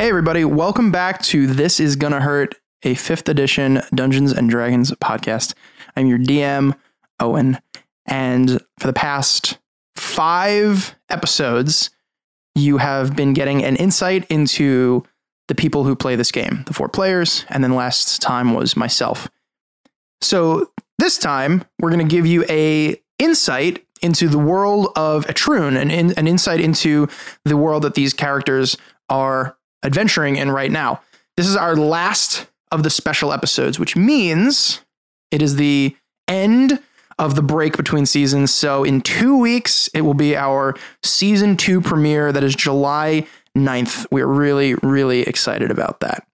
Hey, everybody, welcome back to This Is Gonna Hurt, a fifth edition Dungeons and Dragons podcast. I'm your DM, Owen, and for the past five episodes, you have been getting an insight into the people who play this game, the four players, and then last time was myself. So this time, we're to give you a insight into the world of Etrun, an, an insight into the world that these characters are adventuring in right now. This is our last of the special episodes, which means it is the end of the break between seasons. So in two weeks, it will be our season two premiere. That is July 9th. We're really, really excited about that.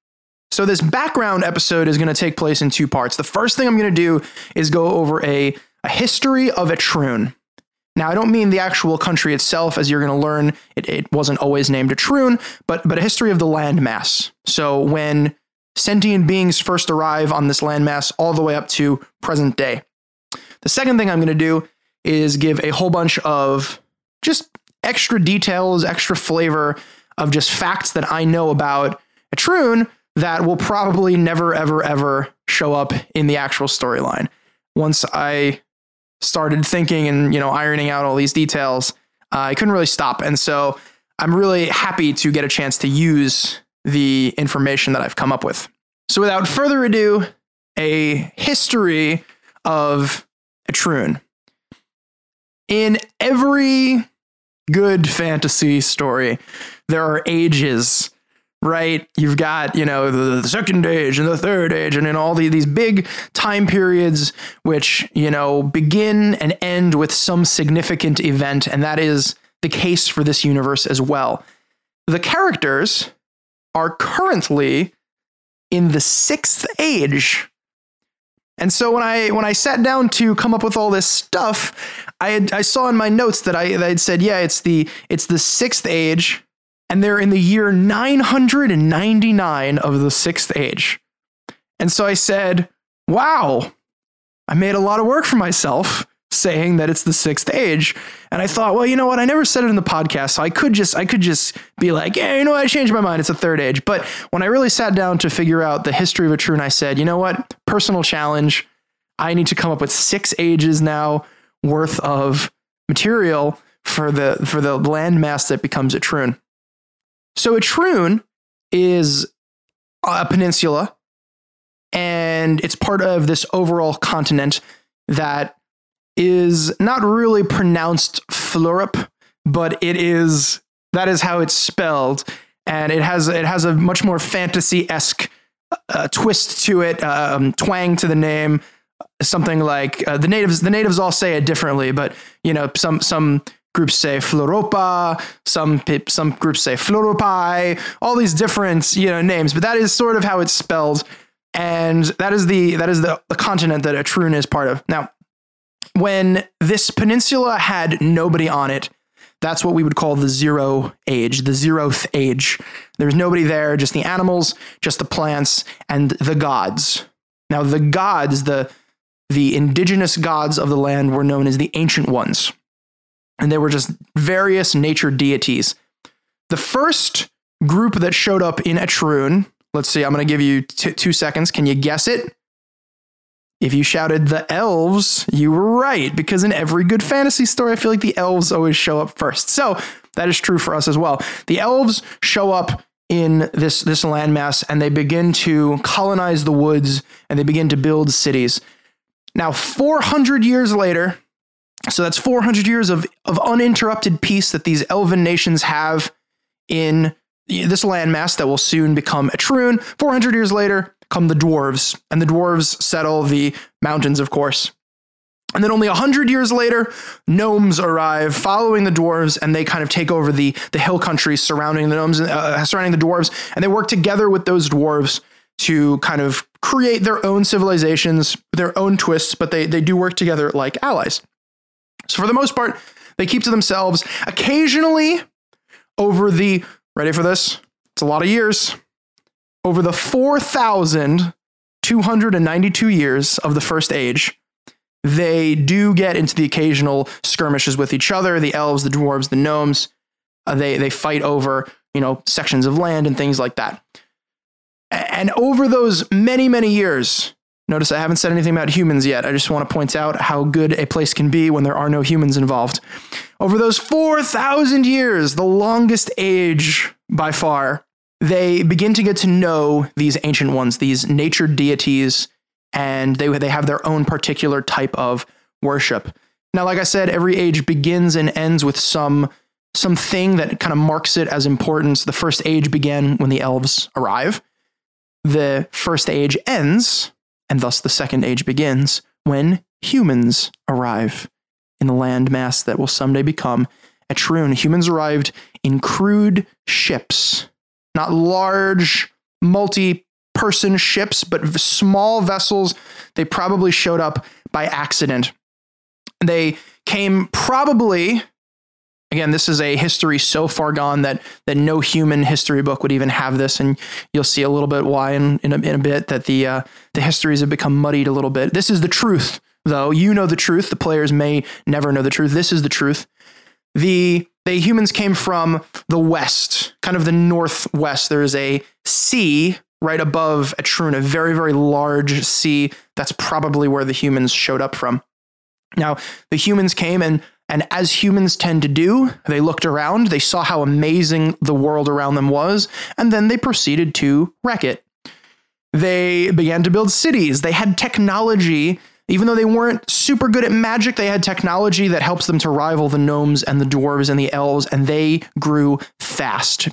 So, this background episode is going to take place in two parts. The first thing I'm going to do is go over a, a history of Etrun. Now, I don't mean the actual country itself, as you're going to learn, it, it wasn't always named Etrun, but, but a history of the landmass. So, when sentient beings first arrive on this landmass, all the way up to present day. The second thing I'm going to do is give a whole bunch of just extra details, extra flavor of just facts that I know about Etrun that will probably never, ever, ever show up in the actual storyline. Once I started thinking and you know ironing out all these details, uh, I couldn't really stop, and so I'm really happy to get a chance to use the information that I've come up with. So, without further ado, a history of Etrun. In every good fantasy story, there are ages right? You've got, you know, the, the, second age and the third age, and in all the, these big time periods, which, you know, begin and end with some significant event. And that is the case for this universe as well. The characters are currently in the sixth age. And so when I when I sat down to come up with all this stuff, I had, I saw in my notes that I that I'd said, yeah, it's the it's the sixth age, and they're in the year 999 of the sixth age. And so I said, wow, I made a lot of work for myself saying that it's the sixth age. And I thought, well, you know what? I never said it in the podcast, so I could just I could just be like, yeah, you know what? I changed my mind. It's a third age. But when I really sat down to figure out the history of a Etrun, I said, you know what? Personal challenge. I need to come up with six ages now worth of material for the for the landmass that becomes a Etrun. So Etrun is a peninsula, and it's part of this overall continent that is not really pronounced Flurup, but it is that is how it's spelled, and it has it has a much more fantasy esque uh, twist to it, um, twang to the name. Something like uh, the natives the natives all say it differently, but you know some some groups say Floropa, some some groups say Floropai, all these different you know names, but that is sort of how it's spelled, and that is the that is the, the continent that Etrun is part of. Now, when this peninsula had nobody on it, that's what we would call the zero age, the zeroth age. There was nobody there, just the animals, just the plants, and the gods. Now, the gods, the the indigenous gods of the land were known as the ancient ones. And they were just various nature deities. The first group that showed up in Etrun, let's see, I'm going to give you t- two seconds. Can you guess it? If you shouted the elves, you were right, because in every good fantasy story, I feel like the elves always show up first. So that is true for us as well. The elves show up in this, this landmass and they begin to colonize the woods and they begin to build cities. Now, 400 years later, so that's 400 years of, of uninterrupted peace that these elven nations have in this landmass that will soon become Etrun. 400 years later, come the dwarves, and the dwarves settle the mountains, of course. And then only 100 years later, gnomes arrive following the dwarves, and they kind of take over the, the hill country surrounding the gnomes, uh, surrounding the dwarves, and they work together with those dwarves to kind of create their own civilizations, their own twists, but they, they do work together like allies. So for the most part, they keep to themselves. Occasionally, over the, ready for this? It's a lot of years over the 4,292 years of the First Age, they do get into the occasional skirmishes with each other the elves, the dwarves, the gnomes. Uh, they, they fight over you know, sections of land and things like that. And over those many, many years, notice I haven't said anything about humans yet. I just want to point out how good a place can be when there are no humans involved. Over those 4,000 years, the longest age by far, they begin to get to know these ancient ones, these nature deities, and they, they have their own particular type of worship. Now, like I said, every age begins and ends with some something that kind of marks it as importance. The first age began when the elves arrive. The first age ends, and thus the second age begins when humans arrive in the landmass that will someday become Etrun. Humans arrived in crude ships, not large, multi person ships, but small vessels. They probably showed up by accident. They came probably again this is a history so far gone that that no human history book would even have this and you'll see a little bit why in, in, a, in a bit that the uh, the histories have become muddied a little bit this is the truth though. You know the truth. The players may never know the truth. This is the truth. The the humans came from the west, kind of the northwest. There is a sea right above Etrun, a very, very large sea. That's probably where the humans showed up from. Now, the humans came and and as humans tend to do, they looked around, they saw how amazing the world around them was, and then they proceeded to wreck it. They began to build cities. They had technology even though they weren't super good at magic, they had technology that helps them to rival the gnomes and the dwarves and the elves, and they grew fast.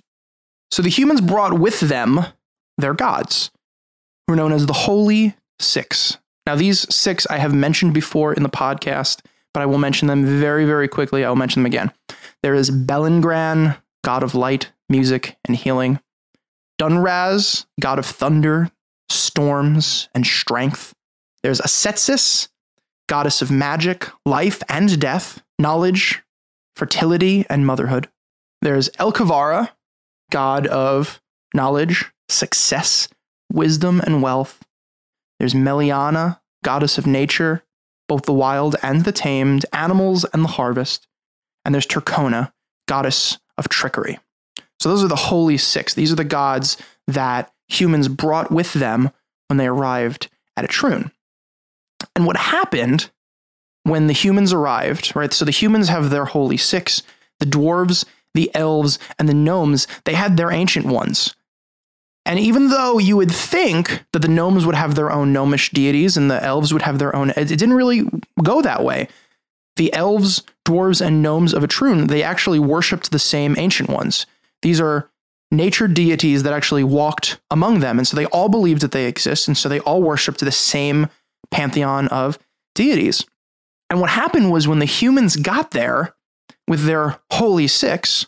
So the humans brought with them their gods, who are known as the Holy Six. Now, these six I have mentioned before in the podcast, but I will mention them very, very quickly. I will mention them again. There is Belengran, god of light, music, and healing. Dunraz, god of thunder, storms, and strength. There's Asetsis, goddess of magic, life and death, knowledge, fertility, and motherhood. There's Elkavara, god of knowledge, success, wisdom, and wealth. There's Meliana, goddess of nature, both the wild and the tamed, animals and the harvest. And there's Turkona, goddess of trickery. So those are the holy six. These are the gods that humans brought with them when they arrived at Etrun. And what happened when the humans arrived, right? So the humans have their holy six, the dwarves, the elves, and the gnomes, they had their ancient ones. And even though you would think that the gnomes would have their own gnomish deities and the elves would have their own, it didn't really go that way. The elves, dwarves, and gnomes of Etrun, they actually worshipped the same ancient ones. These are nature deities that actually walked among them. And so they all believed that they exist. And so they all worshipped the same pantheon of deities. And what happened was when the humans got there with their holy six,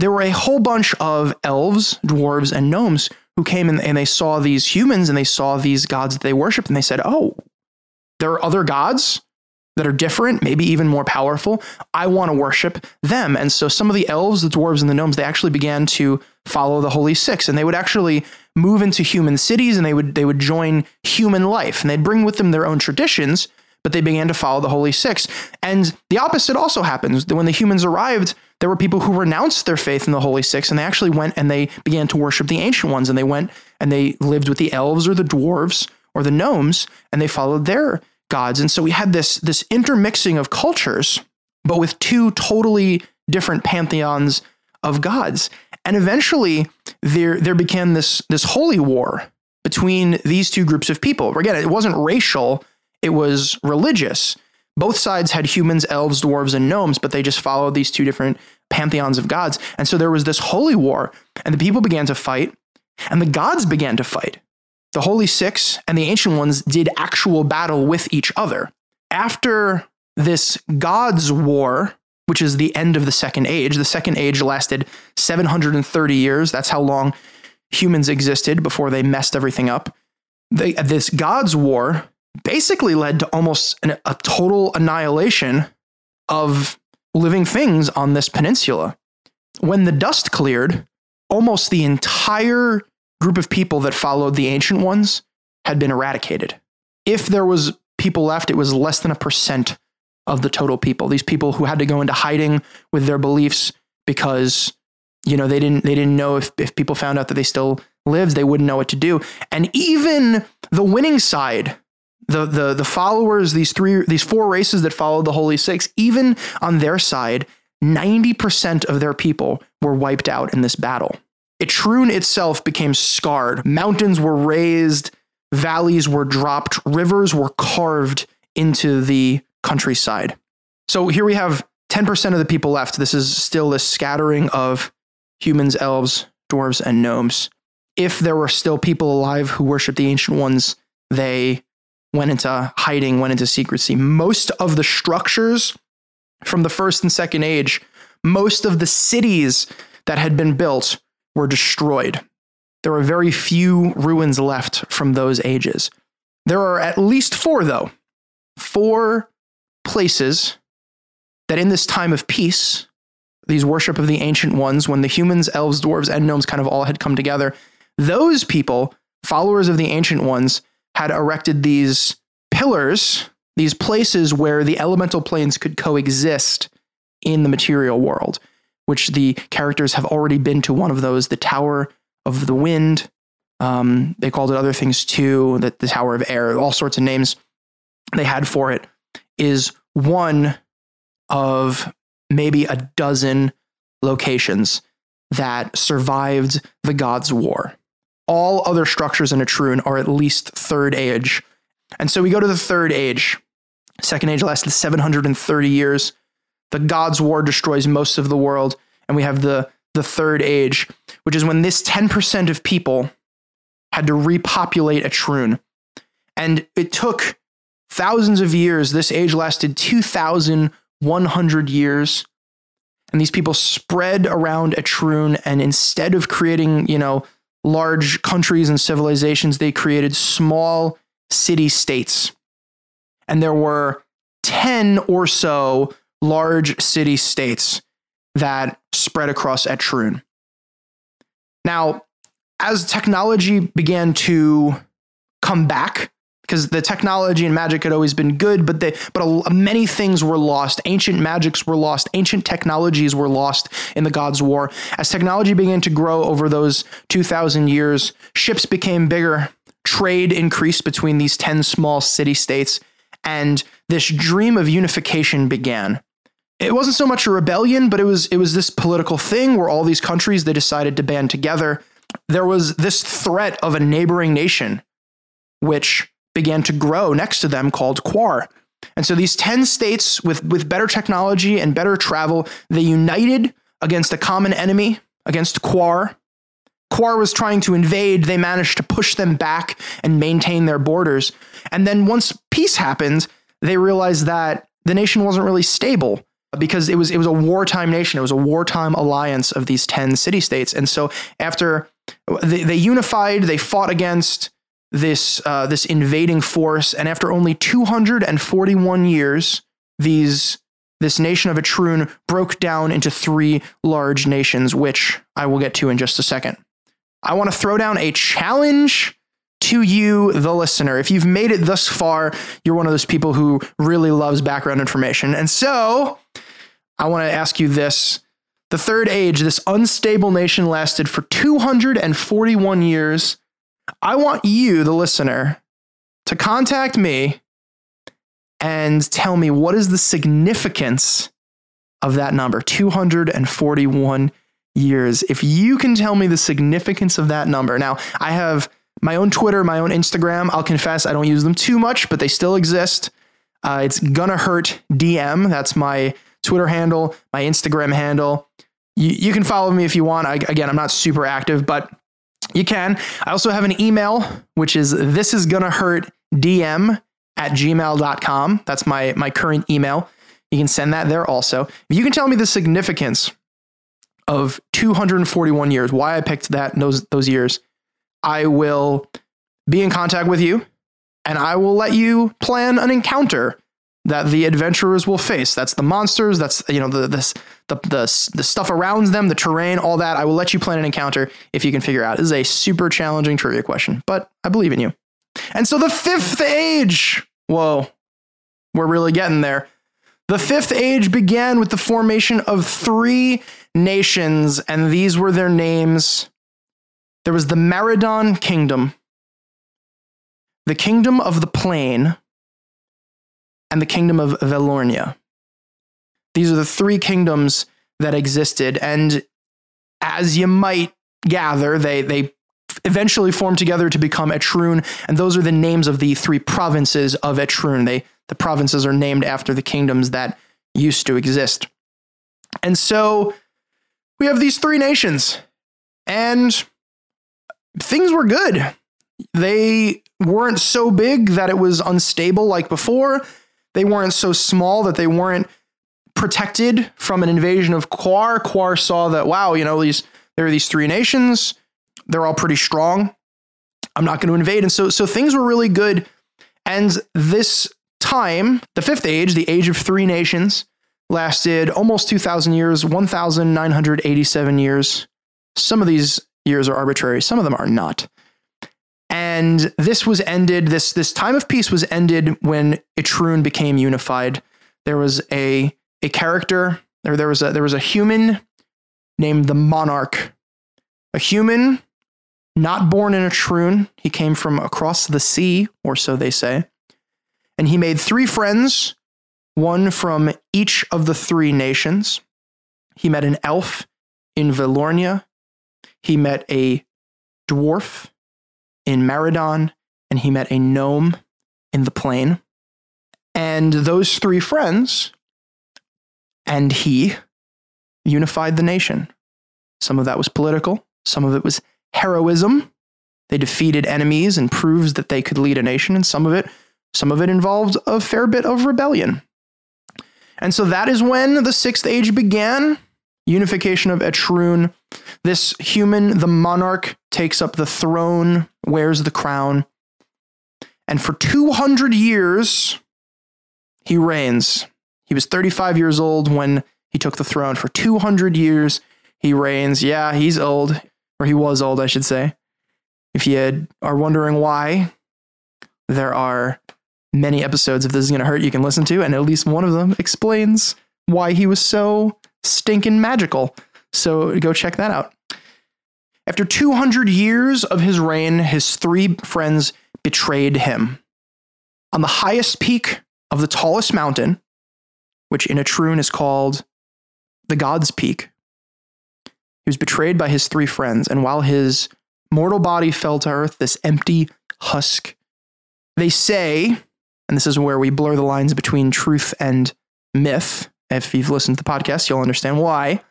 there were a whole bunch of elves, dwarves, and gnomes who came and, and they saw these humans and they saw these gods that they worshiped and they said, Oh, there are other gods that are different, maybe even more powerful. I want to worship them. And so some of the elves, the dwarves, and the gnomes, they actually began to follow the Holy Six, and they would actually move into human cities and they would they would join human life, and they'd bring with them their own traditions. But they began to follow the Holy Six. And the opposite also happens. When the humans arrived, there were people who renounced their faith in the Holy Six and they actually went and they began to worship the ancient ones and they went and they lived with the elves or the dwarves or the gnomes and they followed their gods. And so we had this, this intermixing of cultures, but with two totally different pantheons of gods. And eventually there, there began this, this holy war between these two groups of people. Again, it wasn't racial, it was religious. Both sides had humans, elves, dwarves, and gnomes, but they just followed these two different pantheons of gods. And so there was this holy war, and the people began to fight, and the gods began to fight. The Holy Six and the Ancient Ones did actual battle with each other. After this God's War, which is the end of the Second Age, the Second Age lasted 730 years. That's how long humans existed before they messed everything up. This God's War basically led to almost an, a total annihilation of living things on this peninsula. When the dust cleared, almost the entire group of people that followed the ancient ones had been eradicated. If there was people left, it was less than a percent of the total people. These people who had to go into hiding with their beliefs because you know, they didn't they didn't know if if people found out that they still lived, they wouldn't know what to do. And even the winning side, the the the followers, these three these four races that followed the Holy Six, even on their side, 90% of their people were wiped out in this battle. Etrun itself became scarred. Mountains were raised, valleys were dropped, rivers were carved into the countryside. So here we have 10% of the people left. This is still a scattering of humans, elves, dwarves, and gnomes. If there were still people alive who worshiped the ancient ones, they went into hiding, went into secrecy. Most of the structures from the first and second age, most of the cities that had been built were destroyed. There are very few ruins left from those ages. There are at least four, though. Four places that in this time of peace, these worship of the ancient ones, when the humans, elves, dwarves, and gnomes kind of all had come together, those people, followers of the ancient ones, had erected these pillars, these places where the elemental planes could coexist in the material world, which the characters have already been to one of those, the Tower of the Wind. Um, they called it other things too, that the Tower of Air, all sorts of names they had for it, is one of maybe a dozen locations that survived the Gods' War. All other structures in Etrun are at least third age. And so we go to the third age. Second age lasted 730 years. The Gods' War destroys most of the world. And we have the, the third age, which is when this 10% of people had to repopulate Etrun. And it took thousands of years. This age lasted 2,100 years. And these people spread around Etrun, and instead of creating, you know, large countries and civilizations, they created small city states. And there were 10 or so large city states that spread across Etrun. Now, as technology began to come back because the technology and magic had always been good, but they, but a, many things were lost. Ancient magics were lost. Ancient technologies were lost in the Gods' War. As technology began to grow over those 2,000 years, ships became bigger, trade increased between these 10 small city states, and this dream of unification began. It wasn't so much a rebellion, but it was it was this political thing where all these countries they decided to band together. There was this threat of a neighboring nation, which began to grow next to them called Quar. And so these 10 states with, with better technology and better travel, they united against a common enemy, against Quar. Quar was trying to invade. They managed to push them back and maintain their borders. And then once peace happened, they realized that the nation wasn't really stable because it was it was a wartime nation. It was a wartime alliance of these 10 city states. And so after they, they unified, they fought against this uh, this invading force, and after only 241 years, these this nation of Etrun broke down into three large nations, which I will get to in just a second. I want to throw down a challenge to you, the listener. If you've made it thus far, you're one of those people who really loves background information. And so I want to ask you this. The third age, this unstable nation lasted for 241 years I want you, the listener, to contact me and tell me what is the significance of that number 241 years. If you can tell me the significance of that number. Now, I have my own Twitter, my own Instagram. I'll confess I don't use them too much, but they still exist. Uh, it's gonna hurt DM. That's my Twitter handle, my Instagram handle. You, you can follow me if you want. I, again, I'm not super active, but you can. I also have an email, which is this is gonna hurt DM at gmail.com. That's my, my current email. You can send that there also. If you can tell me the significance of 241 years, why I picked that those those years, I will be in contact with you and I will let you plan an encounter that the adventurers will face. That's the monsters. That's you know the this the the the stuff around them, the terrain, all that. I will let you plan an encounter if you can figure out. This is a super challenging trivia question, but I believe in you. And so the fifth age. Whoa, we're really getting there. The fifth age began with the formation of three nations, and these were their names. There was the Maradon Kingdom, the Kingdom of the Plain, and the Kingdom of Velornia. These are the three kingdoms that existed, and as you might gather, they they eventually formed together to become Etrun, and those are the names of the three provinces of Etrun. They the provinces are named after the kingdoms that used to exist. And so we have these three nations, and things were good. They weren't so big that it was unstable like before. They weren't so small that they weren't protected from an invasion of Quar. Quar saw that, wow, you know, these there are these three nations. They're all pretty strong. I'm not going to invade. And so so things were really good. And this time, the fifth age, the age of three nations, lasted almost 2,000 years, 1,987 years. Some of these years are arbitrary, some of them are not. And this was ended, this, this time of peace was ended when Etrun became unified. There was a, a character, or there was a, there was a human named the Monarch. A human not born in Etrun. He came from across the sea, or so they say and he made three friends, one from each of the three nations. He met an elf in Velornia, he met a dwarf in Maradon, and he met a gnome in the plain. And those three friends and he unified the nation. Some of that was political, some of it was heroism. They defeated enemies and proves that they could lead a nation, and some of it some of it involved a fair bit of rebellion. And so that is when the Sixth Age began unification of Etrun. This human, the monarch, takes up the throne, wears the crown, and for 200 years, he reigns. He was 35 years old when he took the throne. For 200 years, he reigns. Yeah, he's old, or he was old, I should say. If you are wondering why, there are many episodes of This Is Gonna Hurt you can listen to, and at least one of them explains why he was so stinking magical. So go check that out. After 200 years of his reign, his three friends betrayed him. On the highest peak of the tallest mountain, which in Etrun is called the God's Peak, he was betrayed by his three friends. And while his mortal body fell to earth, this empty husk, they say and this is where we blur the lines between truth and myth. If you've listened to the podcast, you'll understand why.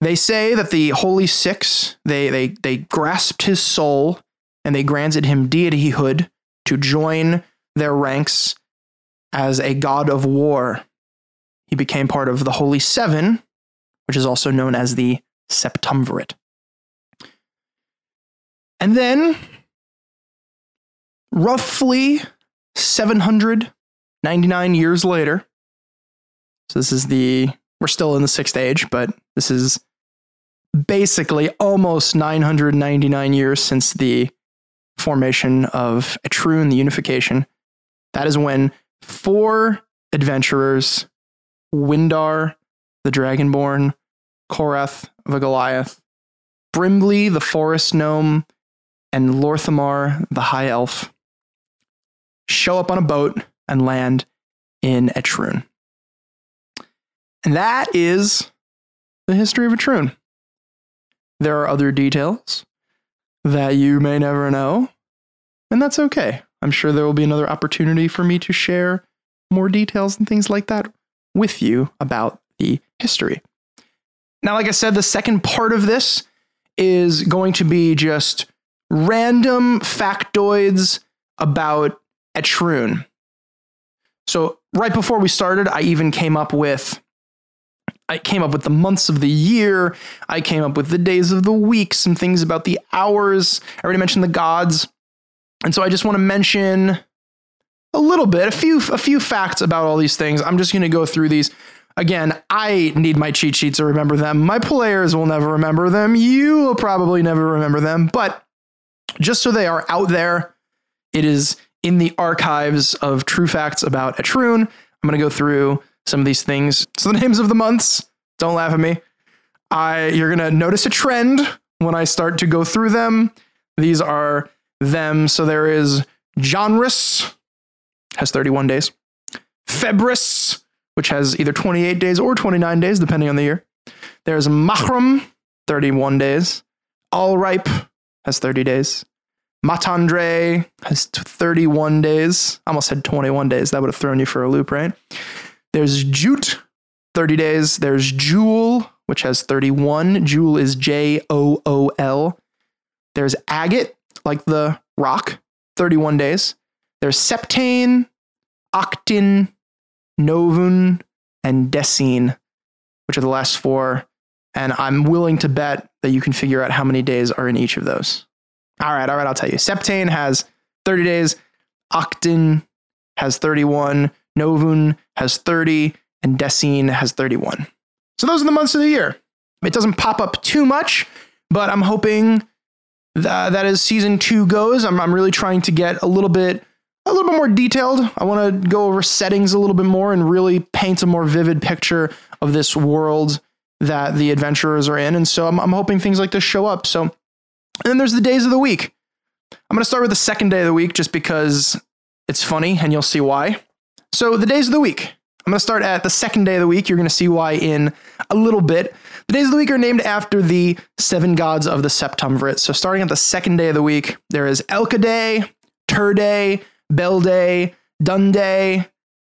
They say that the Holy Six, they, they, they grasped his soul and they granted him deityhood to join their ranks as a god of war. He became part of the Holy Seven, which is also known as the Septemvirate. And then, roughly 799 years later. So this is the, we're still in the sixth age, but this is basically almost 999 years since the formation of Etrun, the unification. That is when four adventurers, Windar, the Dragonborn, Korath, the Goliath, Brimley, the forest gnome, and Lorthamar, the high elf, show up on a boat and land in Etrun. And that is the history of Etrun. There are other details that you may never know, and that's okay. I'm sure there will be another opportunity for me to share more details and things like that with you about the history. Now, like I said, the second part of this is going to be just random factoids about Etrun. So right before we started, I even came up with I came up with the months of the year. I came up with the days of the week, some things about the hours. I already mentioned the gods. And so I just want to mention a little bit, a few a few facts about all these things. I'm just going to go through these. Again, I need my cheat sheets to remember them. My players will never remember them. You will probably never remember them, but just so they are out there, it is in the archives of true facts about Etrun. I'm going to go through some of these things. So the names of the months, don't laugh at me. I you're gonna notice a trend when I start to go through them. These are them. So there is Janrus, has 31 days. Febris, which has either 28 days or 29 days, depending on the year. There's Mahram, 31 days. All Ripe has 30 days. Matandre has 31 days. I almost said 21 days. That would have thrown you for a loop, right? There's Jute, 30 days. There's Jool, which has 31. Jool is J O O L. There's Agate, like the rock, 31 days. There's Septane, Octin, Novun, and Decine, which are the last four. And I'm willing to bet that you can figure out how many days are in each of those. All right, all right, I'll tell you. Septane has 30 days, Octin has 31, Novun has 30, and Decine has 31. So those are the months of the year. It doesn't pop up too much, but I'm hoping that, that as season two goes, I'm, I'm really trying to get a little bit a little bit more detailed. I want to go over settings a little bit more and really paint a more vivid picture of this world that the adventurers are in. And so I'm, I'm hoping things like this show up. So, and then there's the days of the week. I'm going to start with the second day of the week just because it's funny and you'll see why. So, the days of the week. I'm going to start at the second day of the week. You're going to see why in a little bit. The days of the week are named after the seven gods of the Septemvirate. So, starting at the second day of the week, there is Elka Day, Tur Day, Bel Day, Dun Day,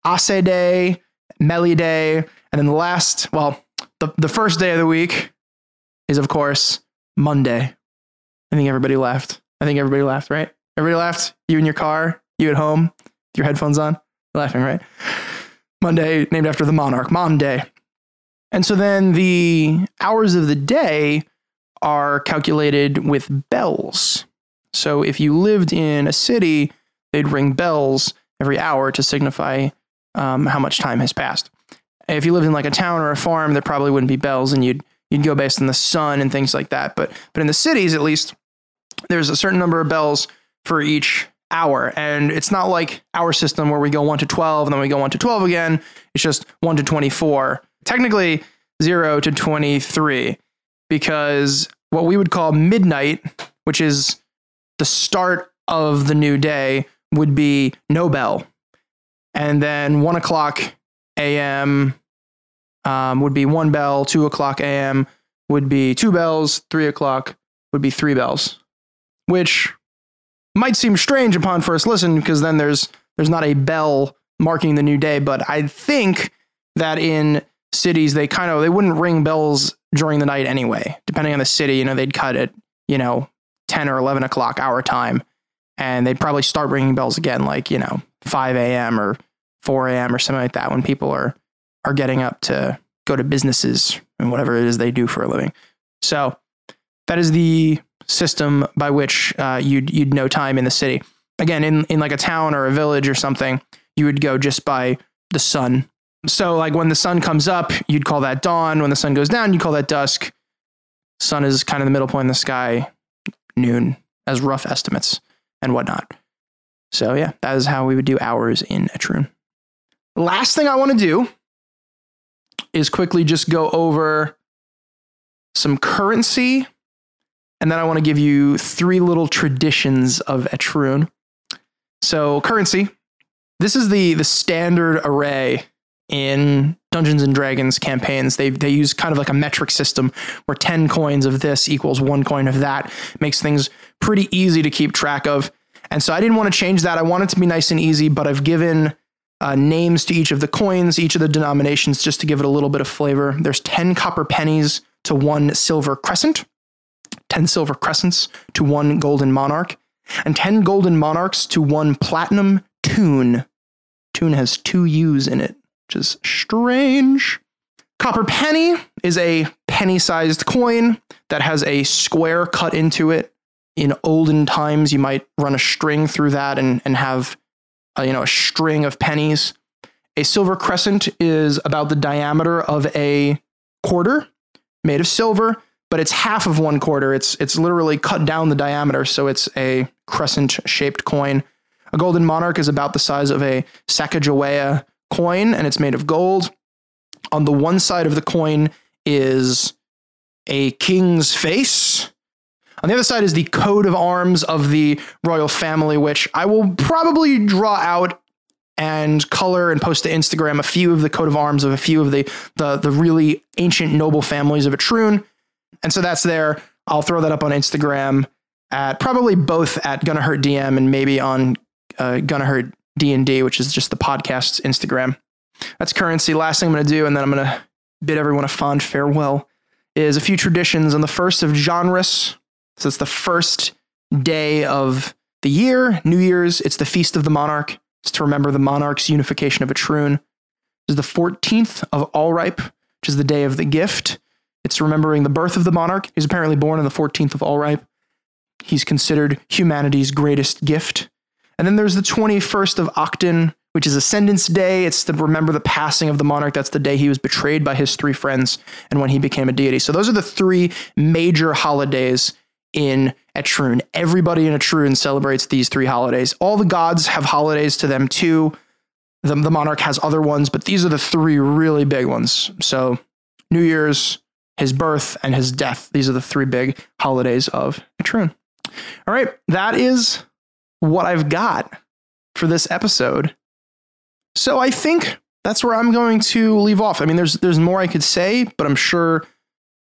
Ase Day, Meli Day, and then the last, well, the, the first day of the week is, of course, Monday. I think everybody laughed. I think everybody laughed, right? Everybody laughed? You in your car, you at home, your headphones on, laughing, right? Monday, named after the monarch, Monday. And so then the hours of the day are calculated with bells. So if you lived in a city, they'd ring bells every hour to signify um, how much time has passed. If you lived in like a town or a farm, there probably wouldn't be bells, and you'd you'd go based on the sun and things like that. But but in the cities, at least, there's a certain number of bells for each hour, and it's not like our system where we go one to twelve and then we go one to twelve again. It's just one to twenty four. Technically, zero to twenty three, because what we would call midnight, which is the start of the new day, would be no bell. And then one o'clock a.m. Um, would be one bell, two o'clock a.m. would be two bells, three o'clock would be three bells, which might seem strange upon first listen because then there's there's not a bell marking the new day. But I think that in cities they kind of they wouldn't ring bells during the night anyway. Depending on the city, you know, they'd cut it, you know, ten or eleven o'clock our time and they'd probably start ringing bells again, like you know, 5 a.m. or 4 a.m. or something like that, when people are are getting up to go to businesses and whatever it is they do for a living. So that is the system by which uh, you'd you'd know time in the city. Again, in in like a town or a village or something, you would go just by the sun. So like when the sun comes up, you'd call that dawn. When the sun goes down, you call that dusk. Sun is kind of the middle point in the sky. Noon, as rough estimates and whatnot. So yeah, that is how we would do hours in Etrun. Last thing I want to do is quickly just go over some currency, and then I want to give you three little traditions of Etrun. So currency, this is the the standard array in Dungeons and Dragons campaigns. They they use kind of like a metric system where 10 coins of this equals one coin of that. Makes things pretty easy to keep track of. And so I didn't want to change that. I want it to be nice and easy, but I've given uh, names to each of the coins, each of the denominations, just to give it a little bit of flavor. There's 10 copper pennies to one silver crescent, 10 silver crescents to one golden monarch, and 10 golden monarchs to one platinum tune. Tune has two U's in it which is strange. Copper penny is a penny sized coin that has a square cut into it. In olden times, you might run a string through that and, and have a, you know, a string of pennies. A silver crescent is about the diameter of a quarter made of silver, but it's half of one quarter. It's, it's literally cut down the diameter, so it's a crescent shaped coin. A golden monarch is about the size of a Sacagawea coin and it's made of gold. On the one side of the coin is a king's face. On the other side is the coat of arms of the royal family, which I will probably draw out and color and post to Instagram a few of the coat of arms of a few of the the, the really ancient noble families of Etrun. And so that's there. I'll throw that up on Instagram at probably both at Gonna Hurt DM and maybe on uh, Gonna Hurt D and D, which is just the podcast's Instagram. That's currency. Last thing I'm going to do, and then I'm going to bid everyone a fond farewell, is a few traditions on the first of Janrus. So it's the first day of the year, New Year's. It's the Feast of the Monarch. It's to remember the monarch's unification of Etrun. Is the 14th of Allripe, which is the day of the gift. It's remembering the birth of the monarch. He's apparently born on the 14th of Allripe. He's considered humanity's greatest gift. And then there's the 21st of Octin, which is Ascendance Day. It's to remember the passing of the monarch. That's the day he was betrayed by his three friends and when he became a deity. So those are the three major holidays in Etrun. Everybody in Etrun celebrates these three holidays. All the gods have holidays to them too. The, the monarch has other ones, but these are the three really big ones. So New Year's, his birth, and his death. These are the three big holidays of Etrun. All right, that is what I've got for this episode. So I think that's where I'm going to leave off. I mean, there's there's more I could say, but I'm sure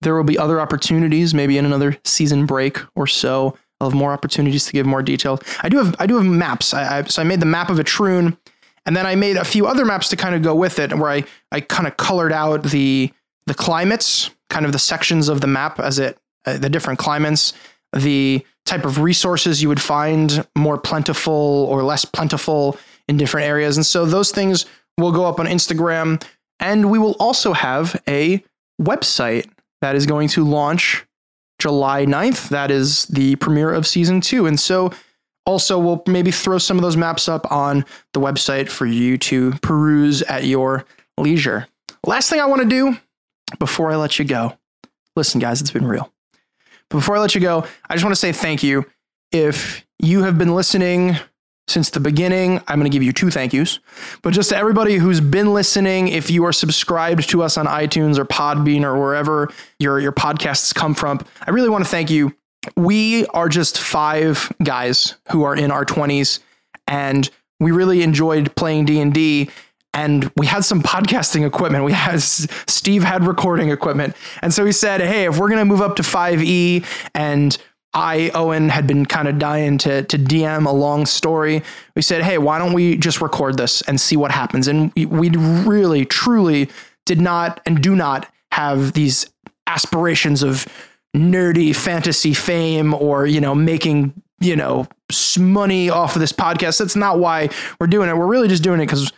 there will be other opportunities, maybe in another season break or so. I'll have more opportunities to give more detail. I do have I do have maps. I, I so I made the map of Etrun, and then I made a few other maps to kind of go with it, where I I kind of colored out the the climates, kind of the sections of the map as it uh, the different climates, the type of resources you would find more plentiful or less plentiful in different areas. And so those things will go up on Instagram. And we will also have a website that is going to launch July 9th. That is the premiere of season two. And so also we'll maybe throw some of those maps up on the website for you to peruse at your leisure. Last thing I want to do before I let you go. Listen, guys, it's been real. But before I let you go, I just want to say thank you. If you have been listening since the beginning, I'm going to give you two thank yous. But just to everybody who's been listening, if you are subscribed to us on iTunes or Podbean or wherever your, your podcasts come from, I really want to thank you. We are just five guys who are in our 20s and we really enjoyed playing D&D and we had some podcasting equipment. We had Steve had recording equipment. And so he said, "Hey, if we're going to move up to 5e and I, Owen, had been kind of dying to, to DM a long story. We said, hey, why don't we just record this and see what happens? And we, we really, truly did not and do not have these aspirations of nerdy fantasy fame or, you know, making, you know, money off of this podcast. That's not why we're doing it. We're really just doing it because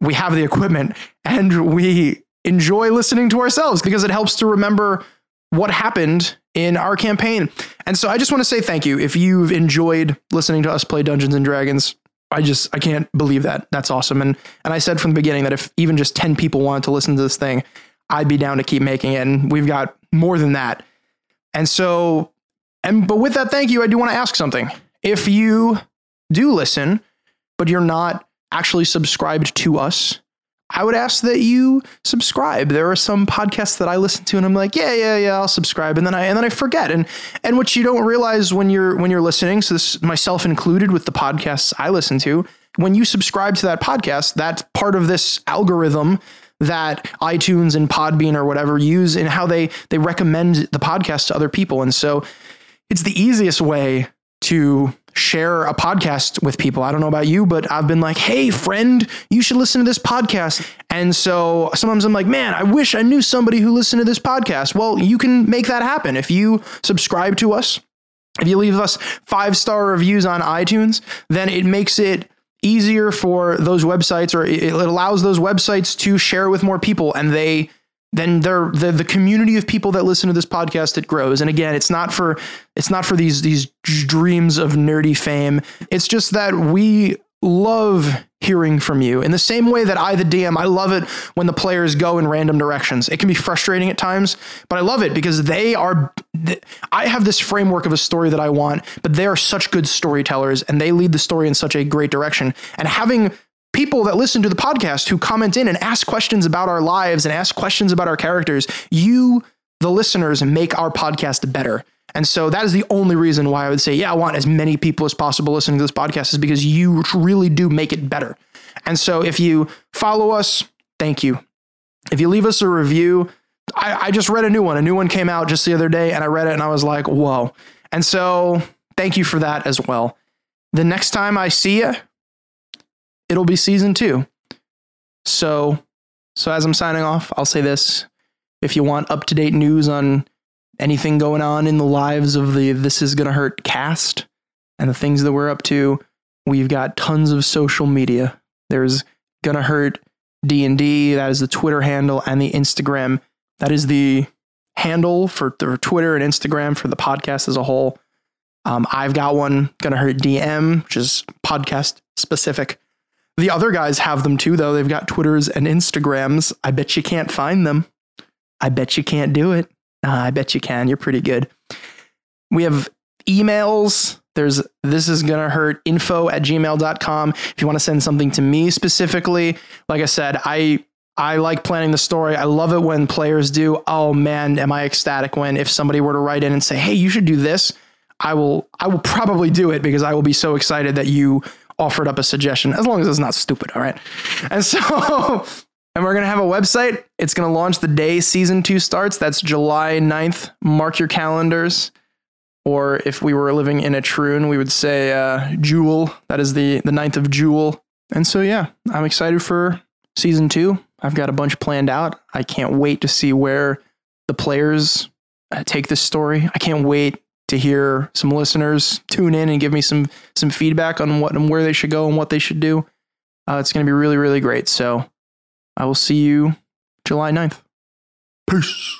we have the equipment and we enjoy listening to ourselves because it helps to remember what happened in our campaign. And so I just want to say thank you. If you've enjoyed listening to us play Dungeons and Dragons, I just I can't believe that. That's awesome. And and I said from the beginning that if even just 10 people wanted to listen to this thing, I'd be down to keep making it. And we've got more than that. And so and but with that thank you, I do want to ask something. If you do listen, but you're not actually subscribed to us, I would ask that you subscribe. There are some podcasts that I listen to and I'm like, yeah, yeah, yeah, I'll subscribe. And then I and then I forget. And and what you don't realize when you're when you're listening, so this myself included with the podcasts I listen to, when you subscribe to that podcast, that's part of this algorithm that iTunes and Podbean or whatever use in how they they recommend the podcast to other people. And so it's the easiest way to share a podcast with people. I don't know about you, but I've been like, hey, friend, you should listen to this podcast. And so sometimes I'm like, man, I wish I knew somebody who listened to this podcast. Well, you can make that happen. If you subscribe to us, if you leave us five star reviews on iTunes, then it makes it easier for those websites or it allows those websites to share with more people and they then they're the, the community of people that listen to this podcast it grows and again it's not for it's not for these these dreams of nerdy fame it's just that we love hearing from you in the same way that I, the DM, I love it when the players go in random directions. It can be frustrating at times, but I love it because they are. I have this framework of a story that I want, but they are such good storytellers and they lead the story in such a great direction. And having people that listen to the podcast who comment in and ask questions about our lives and ask questions about our characters. You, the listeners, make our podcast better. And so that is the only reason why I would say, yeah, I want as many people as possible listening to this podcast is because you really do make it better. And so if you follow us, thank you. If you leave us a review, I, I just read a new one. A new one came out just the other day and I read it and I was like, whoa. And so thank you for that as well. The next time I see you, it'll be season two. So, so as I'm signing off, I'll say this. If you want up to date news on anything going on in the lives of the This Is Gonna Hurt cast and the things that we're up to, we've got tons of social media. There's Gonna Hurt D&D, that is the Twitter handle and the Instagram. That is the handle for, for Twitter and Instagram for the podcast as a whole. Um, I've got one, Gonna Hurt DM, which is podcast specific. The other guys have them too, though. They've got Twitters and Instagrams. I bet you can't find them. I bet you can't do it. Uh, I bet you can. You're pretty good. We have emails. There's this is gonna hurt info at gmail.com. If you want to send something to me specifically, like I said, I I like planning the story. I love it when players do. Oh man, am I ecstatic when if somebody were to write in and say, "Hey, you should do this." I will I will probably do it because I will be so excited that you offered up a suggestion as long as it's not stupid, all right? And so and we're going to have a website. It's going to launch the day season 2 starts. That's July 9th. Mark your calendars. Or if we were living in Etrun, we would say uh, Jewel. That is the the 9th of Jewel. And so yeah, I'm excited for season 2. I've got a bunch planned out. I can't wait to see where the players uh, take this story. I can't wait to hear some listeners tune in and give me some some feedback on what and where they should go and what they should do. Uh, it's going to be really really great. So I will see you July 9th. Peace.